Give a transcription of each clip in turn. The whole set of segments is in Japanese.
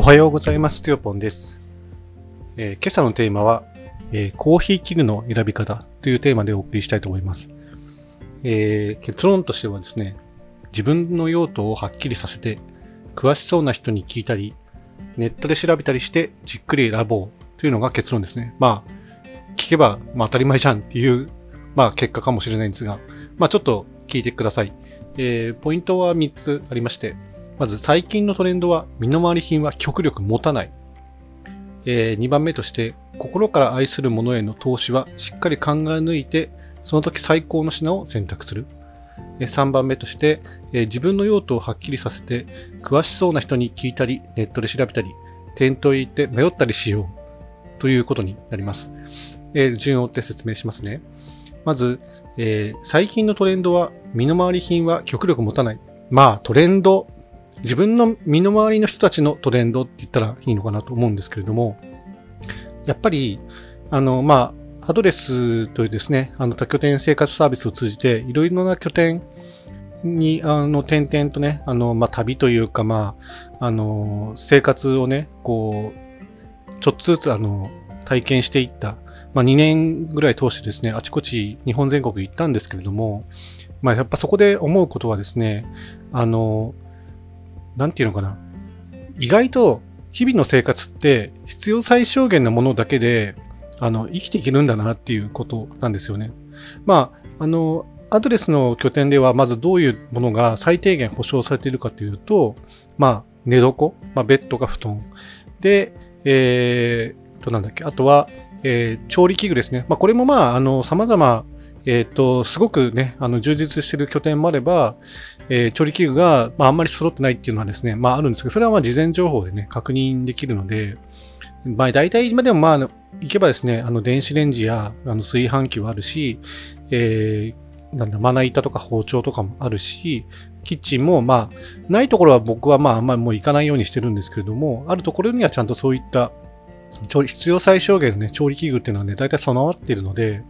おはようございます。つよぽんです。えー今朝のテーマは、えーコーヒー器具の選び方というテーマでお送りしたいと思います。えー結論としてはですね、自分の用途をはっきりさせて、詳しそうな人に聞いたり、ネットで調べたりして、じっくり選ぼうというのが結論ですね。まあ、聞けば、まあ当たり前じゃんっていう、まあ結果かもしれないんですが、まあちょっと聞いてください。えーポイントは3つありまして、まず最近のトレンドは身の回り品は極力持たない。え2番目として心から愛するものへの投資はしっかり考え抜いてその時最高の品を選択する。3番目として、えー自分の用途をはっきりさせて詳しそうな人に聞いたりネットで調べたり店頭へ行って迷ったりしようということになります。えー順を追って説明しますね。まず、えー最近のトレンドは身の回り品は極力持たない。まあトレンド自分の身の回りの人たちのトレンドって言ったらいいのかなと思うんですけれども、やっぱり、あの、まあ、アドレスというですね、あの多拠点生活サービスを通じて、いろいろな拠点に、あの、点々とね、あの、まあ、旅というか、まあ、あの、生活をね、こう、ちょっとずつ、あの、体験していった、まあ、2年ぐらい通してですね、あちこち日本全国行ったんですけれども、まあ、やっぱそこで思うことはですね、あの、なんていうのかな。意外と日々の生活って必要最小限なものだけで、あの、生きていけるんだなっていうことなんですよね。まあ、あの、アドレスの拠点ではまずどういうものが最低限保証されているかというと、まあ、寝床、まあ、ベッドか布団。で、えー、と、なんだっけ、あとは、えー調理器具ですね。まあ、これもまあ、あの、様々、えっ、と、すごくね、あの、充実している拠点もあれば、えー調理器具が、まあ、あんまり揃ってないっていうのはですね、まあ、あるんですけど、それはまあ、事前情報でね、確認できるので、まあ、大体今でもまあ、行けばですね、あの、電子レンジや、あの、炊飯器はあるし、えーなんだ、まな板とか包丁とかもあるし、キッチンもまあ、ないところは僕はまあ、あんまりもう行かないようにしてるんですけれども、あるところにはちゃんとそういった調理、必要最小限のね、調理器具っていうのはね、大体備わっているので、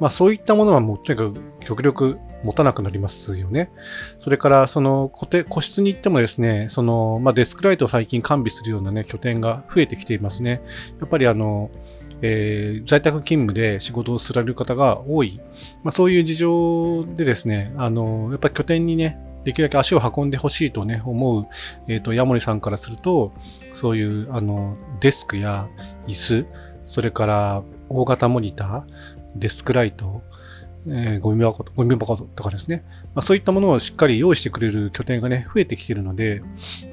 まあそういったものはもうとにかく極力持たなくなりますよね。それからその個て個室に行ってもですね、その、まあ、デスクライトを最近完備するようなね、拠点が増えてきていますね。やっぱりあの、えー在宅勤務で仕事をされる方が多い。まあそういう事情でですね、あの、やっぱり拠点にね、できるだけ足を運んでほしいとね、思う、えっ、と、ヤモリさんからすると、そういう、あの、デスクや椅子、それから大型モニター、デスクライト、えーゴミ箱ゴミ箱とかですね、まあ、そういったものをしっかり用意してくれる拠点がね、増えてきているので、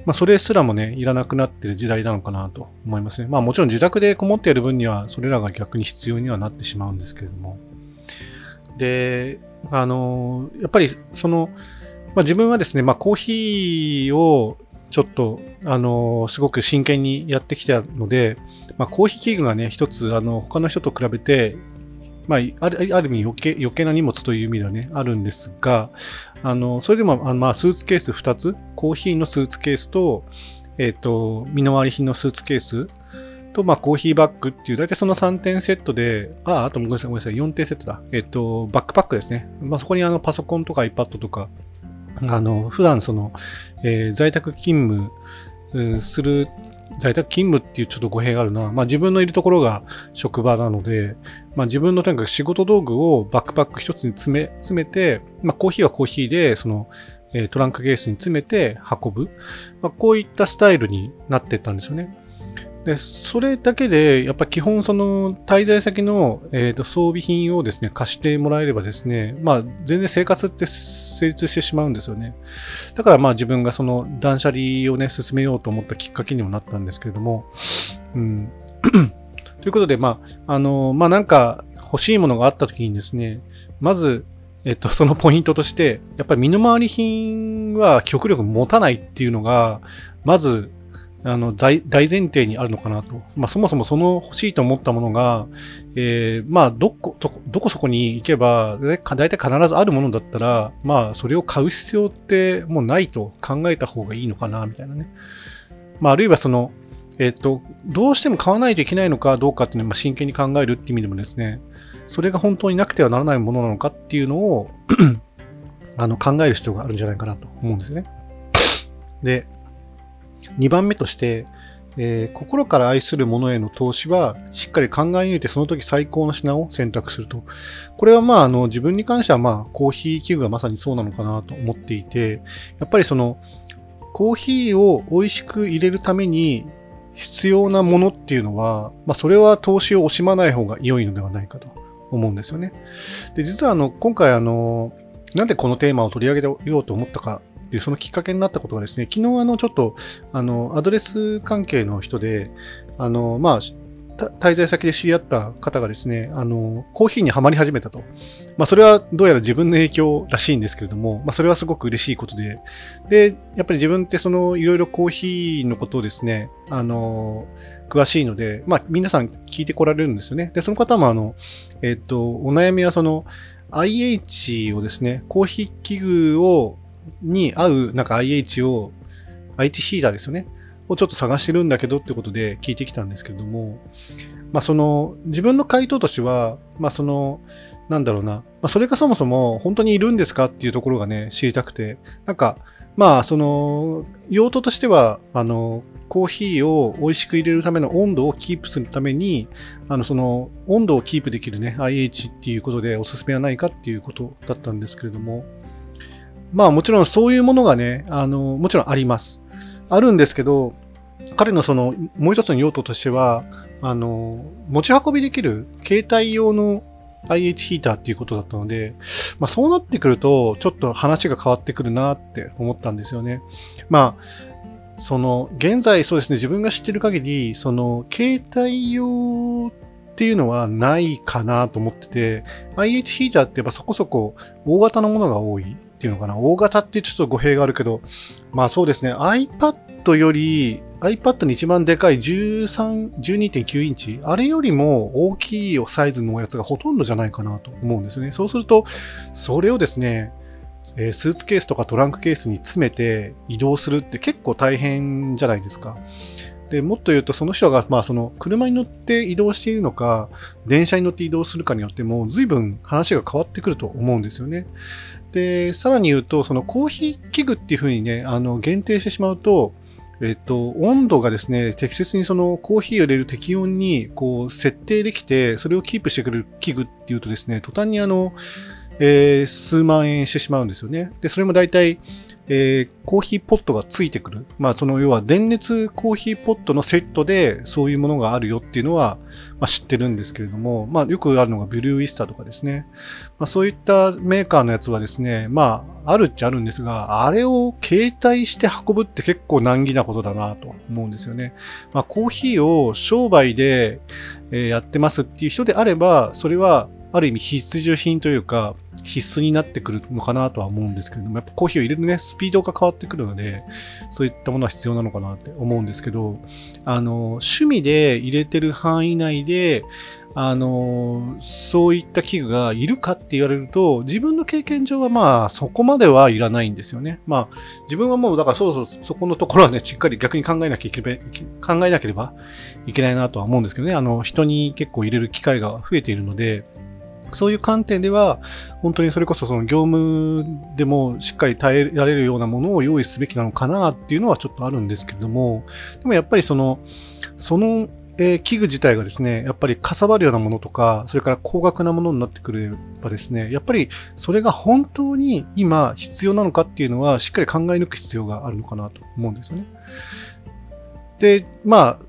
まあ、それすらもね、いらなくなってる時代なのかなと思いますね。まあもちろん自宅でこもっている分には、それらが逆に必要にはなってしまうんですけれども。で、あの、やっぱりその、まあ、自分はですね、まあコーヒーをちょっと、あの、すごく真剣にやってきたので、まあ、コーヒー器具がね、一つ、あの、他の人と比べて、まあ、あるある意味余計余計な荷物という意味ではね、あるんですが、あの、それでも、あのまあ、スーツケース2つ、コーヒーのスーツケースと、えっ、と、身の回り品のスーツケースと、まあ、コーヒーバッグっていう、大体その3点セットで、あ、あとごめんなさい、ごめんなさい、4点セットだ。えっ、と、バックパックですね。まあ、そこにあの、パソコンとか iPad とか、あの、普段その、えー在宅勤務する、在宅勤務っていうちょっと語弊があるな。まあ自分のいるところが職場なので、まあ自分のとにかく仕事道具をバックパック一つに詰め、詰めて、まあコーヒーはコーヒーで、その、えトランクケースに詰めて運ぶ。まあこういったスタイルになってったんですよね。で、それだけで、やっぱ基本その滞在先の、えーと装備品をですね、貸してもらえればですね、まあ全然生活って成立してしまうんですよね。だからまあ自分がその断捨離をね、進めようと思ったきっかけにもなったんですけれども、うん。ということで、まあ、あの、まあなんか欲しいものがあった時にですね、まず、えっと、そのポイントとして、やっぱり身の回り品は極力持たないっていうのが、まず、あの、大前提にあるのかなと。まあ、そもそもその欲しいと思ったものが、えーまあ、どこ、どこそこに行けば、大体必ずあるものだったら、まあ、それを買う必要ってもうないと考えた方がいいのかな、みたいなね。まあ、あるいはその、えっ、と、どうしても買わないといけないのかどうかっていうのを真剣に考えるっていう意味でもですね、それが本当になくてはならないものなのかっていうのを あの考える必要があるんじゃないかなと思うんですね。で、2番目として、えー、心から愛するものへの投資は、しっかり考え抜いてその時最高の品を選択すると。これはまあ、あの、自分に関してはまあ、コーヒー器具がまさにそうなのかなと思っていて、やっぱりその、コーヒーを美味しく入れるために必要なものっていうのは、まあ、それは投資を惜しまない方が良いのではないかと思うんですよね。で、実はあの、今回あの、なんでこのテーマを取り上げようと思ったかっていう、そのきっかけになったことがですね、昨日あの、ちょっと、あの、アドレス関係の人で、あの、まあ、滞在先で知り合った方がですね、あの、コーヒーにはまり始めたと。まあ、それはどうやら自分の影響らしいんですけれども、まあ、それはすごく嬉しいことで、で、やっぱり自分ってその、いろいろコーヒーのことをですね、あの、詳しいので、まあ、皆さん聞いてこられるんですよね。で、その方もあの、えっ、と、お悩みはその、IH をですね、コーヒー器具をに合うなんか IH を、IT ヒーターですよね。をちょっと探してるんだけどってことで聞いてきたんですけれども、まあその、自分の回答としては、まあその、なんだろうな、まあそれがそもそも本当にいるんですかっていうところがね、知りたくて、なんか、まあその、用途としては、あの、コーヒーを美味しく入れるための温度をキープするために、あの、その、温度をキープできるね、IH っていうことでおすすめはないかっていうことだったんですけれども、まあもちろんそういうものがね、あの、もちろんあります。あるんですけど、彼のその、もう一つの用途としては、あの、持ち運びできる携帯用の IH ヒーターっていうことだったので、まあそうなってくると、ちょっと話が変わってくるなって思ったんですよね。まあ、その、現在そうですね、自分が知ってる限り、その、携帯用っていうのはないかなと思ってて、IH ヒーターってやっぱそこそこ大型のものが多いていうのかな。大型ってちょっと語弊があるけど、まあそうですね、iPad より、iPad に一番でかい13、12.9インチ、あれよりも大きいサイズのやつがほとんどじゃないかなと思うんですよね。そうすると、それをですね、えスーツケースとかトランクケースに詰めて移動するって結構大変じゃないですか。で、もっと言うと、その人が、まあ、その、車に乗って移動しているのか、電車に乗って移動するかによっても、随分話が変わってくると思うんですよね。で、さらに言うと、そのコーヒー器具っていうふうにね、あの、限定してしまうと、えっと、温度がですね、適切にそのコーヒーを入れる適温に、こう、設定できて、それをキープしてくれる器具っていうとですね、途端にあの、えー、数万円してしまうんですよね。で、それも大体、えー、コーヒーポットがついてくる。まあ、その要は電熱コーヒーポットのセットでそういうものがあるよっていうのは、まあ、知ってるんですけれども、まあ、よくあるのがブルーイスターとかですね。まあ、そういったメーカーのやつはですね、まあ、あるっちゃあるんですが、あれを携帯して運ぶって結構難儀なことだなと思うんですよね。まあ、コーヒーを商売でやってますっていう人であれば、それはある意味必需品というか、必須になってくるのかなとは思うんですけれども、やっぱコーヒーを入れるね、スピードが変わってくるので、そういったものは必要なのかなって思うんですけど、あの、趣味で入れてる範囲内で、あの、そういった器具がいるかって言われると、自分の経験上はまあ、そこまではいらないんですよね。まあ、自分はもう、だからそうそう、そこのところはね、しっかり逆に考えなきゃいけない、考えなければいけないなとは思うんですけどね、あの、人に結構入れる機会が増えているので、そういう観点では、本当にそれこそその業務でもしっかり耐えられるようなものを用意すべきなのかなっていうのはちょっとあるんですけれども、でもやっぱりその、その、えー、器具自体がですね、やっぱりかさばるようなものとか、それから高額なものになってくればですね、やっぱりそれが本当に今必要なのかっていうのはしっかり考え抜く必要があるのかなと思うんですよね。で、まあ、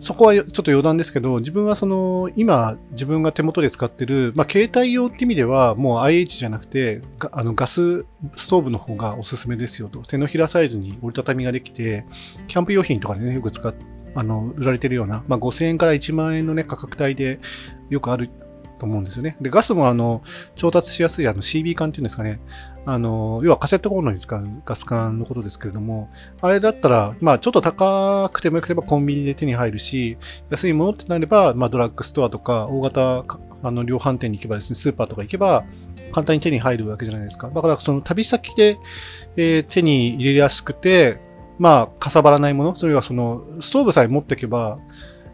そこはちょっと余談ですけど、自分はその、今、自分が手元で使ってる、まあ、携帯用って意味では、もう IH じゃなくて、あのガスストーブの方がおすすめですよと。手のひらサイズに折りたたみができて、キャンプ用品とかでね、よく使っあの、売られてるような、まあ、5000円から1万円のね、価格帯でよくあると思うんですよね。で、ガスもあの、調達しやすいあの CB 管っていうんですかね。あの、要はカセットコンロに使うガス管のことですけれども、あれだったら、まあちょっと高くてもよければコンビニで手に入るし、安いものってなれば、まあドラッグストアとか大型あの量販店に行けばですね、スーパーとか行けば簡単に手に入るわけじゃないですか。だからその旅先で、えー、手に入れやすくて、まあかさばらないもの、それはそのストーブさえ持っていけば、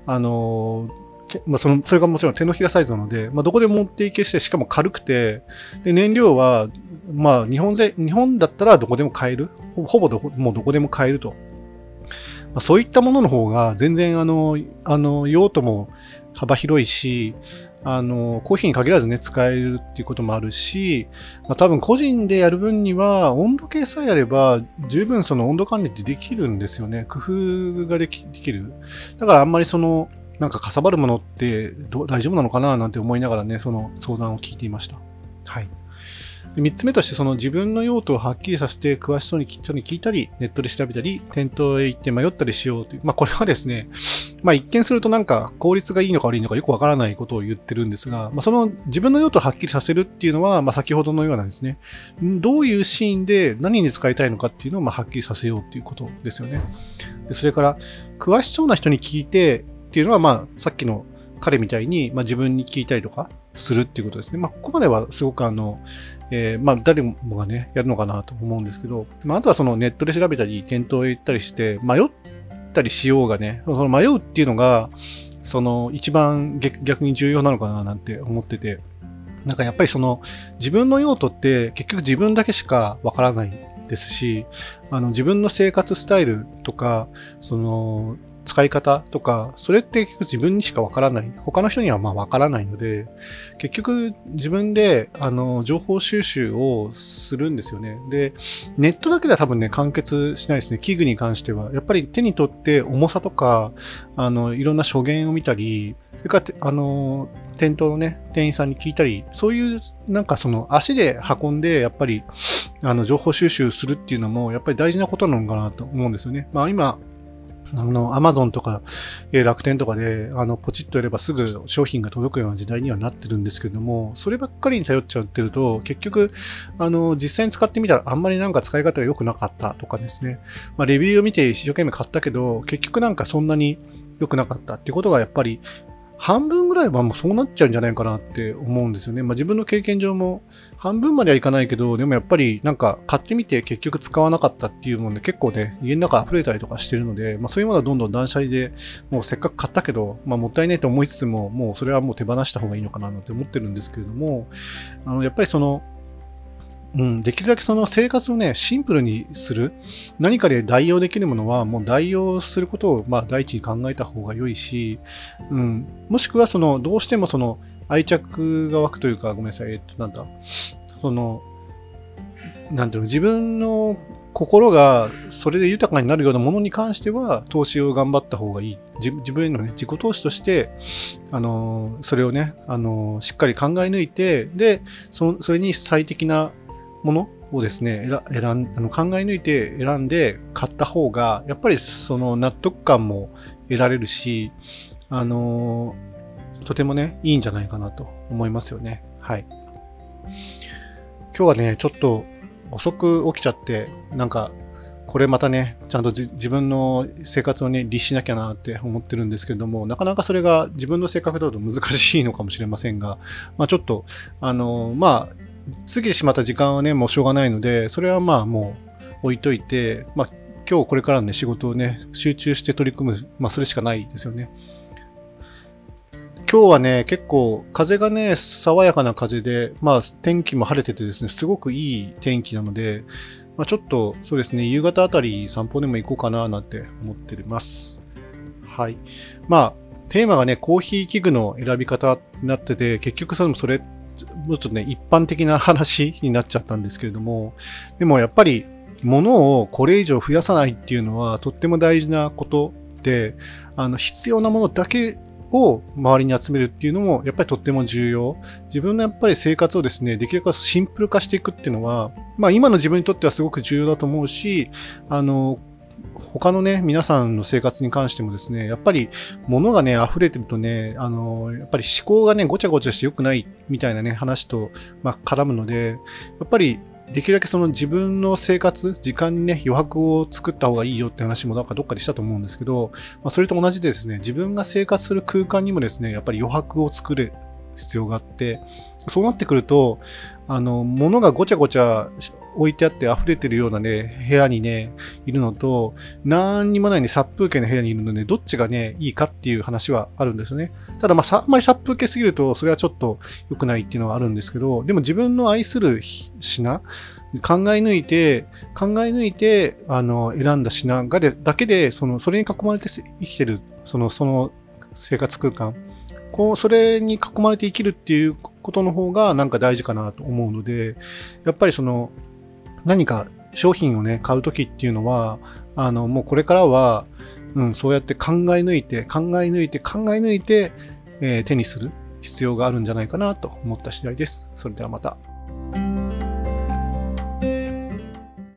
あのーまあ、その、それがもちろん手のひらサイズなので、まあ、どこでも持っていけして、しかも軽くて、で、燃料は、まあ、日本ぜ、日本だったらどこでも買える。ほぼどこ、もうどこでも買えると。まあ、そういったものの方が全然あの、あの、用途も幅広いし、あの、コーヒーに限らずね、使えるっていうこともあるし、まあ、多分個人でやる分には、温度計さえあれば、十分その温度管理ってできるんですよね。工夫ができできる。だからあんまりその、なんかかさばるものって大丈夫なのかななんて思いながらね、その相談を聞いていました。はい。3つ目として、その自分の用途をはっきりさせて、詳しそうに人に聞いたり、ネットで調べたり、店頭へ行って迷ったりしようという。まあ、これはですね、まあ、一見するとなんか効率がいいのか悪いのかよくわからないことを言ってるんですが、まあ、その自分の用途をはっきりさせるっていうのは、まあ、先ほどのようなですね、どういうシーンで何に使いたいのかっていうのを、まあ、はっきりさせようっていうことですよね。でそれから、詳しそうな人に聞いてっていうのは、まあ、さっきの彼みたいに、まあ、自分に聞いたりとかするっていうことですね。まあ、ここまではすごくあの、えー、まあ、誰もがね、やるのかなと思うんですけど、まあ、あとはそのネットで調べたり、店頭へ行ったりして、迷ったりしようがね、その迷うっていうのが、その一番逆に重要なのかななんて思ってて、なんかやっぱりその自分の用途って結局自分だけしかわからないですし、あの自分の生活スタイルとか、その使い方とか、それって結局自分にしかわからない。他の人にはまあわからないので、結局自分であの情報収集をするんですよね。で、ネットだけでは多分ね、完結しないですね。器具に関しては。やっぱり手に取って重さとか、あの、いろんな書言を見たり、それから、あの、店頭のね、店員さんに聞いたり、そういう、なんかその足で運んで、やっぱり、あの、情報収集するっていうのも、やっぱり大事なことなのかなと思うんですよね。まあ今、あの、アマゾンとか、え楽天とかで、あの、ポチッとやればすぐ商品が届くような時代にはなってるんですけども、そればっかりに頼っちゃってると、結局、あの、実際に使ってみたらあんまりなんか使い方が良くなかったとかですね。まあ、レビューを見て一生懸命買ったけど、結局なんかそんなに良くなかったっていうことがやっぱり半分ぐらいはもうそうなっちゃうんじゃないかなって思うんですよね。まあ、自分の経験上も半分まではいかないけど、でもやっぱりなんか買ってみて結局使わなかったっていうもんで結構ね、家の中溢れたりとかしてるので、まあ、そういうものはどんどん断捨離でもうせっかく買ったけど、まあ、もったいないと思いつつも、もうそれはもう手放した方がいいのかなって思ってるんですけれども、あのやっぱりそのうん、できるだけその生活をね、シンプルにする。何かで代用できるものは、もう代用することを、まあ、第一に考えた方が良いし、うん、もしくは、その、どうしてもその、愛着が湧くというか、ごめんなさい、えっと、なんだ、その、なんていうの、自分の心がそれで豊かになるようなものに関しては、投資を頑張った方がいい。自分へのね、自己投資として、あの、それをね、あの、しっかり考え抜いて、で、そそれに最適なもの？をですね、選んあの考え抜いて選んで買った方が、やっぱりその納得感も得られるし、あの、とてもね、いいんじゃないかなと思いますよね。はい。今日はね、ちょっと遅く起きちゃって、なんか、これまたね、ちゃんと自分の生活をね、律しなきゃなって思ってるんですけども、なかなかそれが自分の性格だと難しいのかもしれませんが、まあちょっと、あの、まあ、過ぎてしまった時間はね、もうしょうがないので、それはまあもう置いといて、まあ今日これからのね、仕事をね、集中して取り組む、まあそれしかないですよね。今日はね、結構風がね、爽やかな風で、まあ天気も晴れててですね、すごくいい天気なので、まあ、ちょっとそうですね、夕方あたり散歩でも行こうかななんて思ってます。はい。まあ、テーマがね、コーヒー器具の選び方になってて、結局それもそれちょっとね、一般的な話になっちゃったんですけれども、でもやっぱり物をこれ以上増やさないっていうのはとっても大事なことで、あの必要なものだけを周りに集めるっていうのもやっぱりとっても重要。自分のやっぱり生活をですね、できるだけシンプル化していくっていうのは、まあ今の自分にとってはすごく重要だと思うし、あの、他のね、皆さんの生活に関してもですね、やっぱり物がね、溢れてるとね、あの、やっぱり思考がね、ごちゃごちゃして良くないみたいなね、話と、まあ、絡むので、やっぱりできるだけその自分の生活、時間にね、余白を作った方がいいよって話もなんかどっかでしたと思うんですけど、まあ、それと同じでですね、自分が生活する空間にもですね、やっぱり余白を作る必要があって、そうなってくると、あの、物がごちゃごちゃ置いてあって溢れてるようなね、部屋にね、いるのと、何にもないね、殺風景の部屋にいるので、どっちがね、いいかっていう話はあるんですね。ただ、まあ、あんまり殺風景すぎると、それはちょっと良くないっていうのはあるんですけど、でも自分の愛する品、考え抜いて、考え抜いて、あの、選んだ品がで、だけで、その、それに囲まれて生きてる、その、その生活空間、こう、それに囲まれて生きるっていうことの方がなんか大事かなと思うので、やっぱりその、何か商品をね、買う時っていうのは、あの、もうこれからは、うん、そうやって考え抜いて、考え抜いて、考え抜いて、えー、手にする必要があるんじゃないかなと思った次第です。それではまた。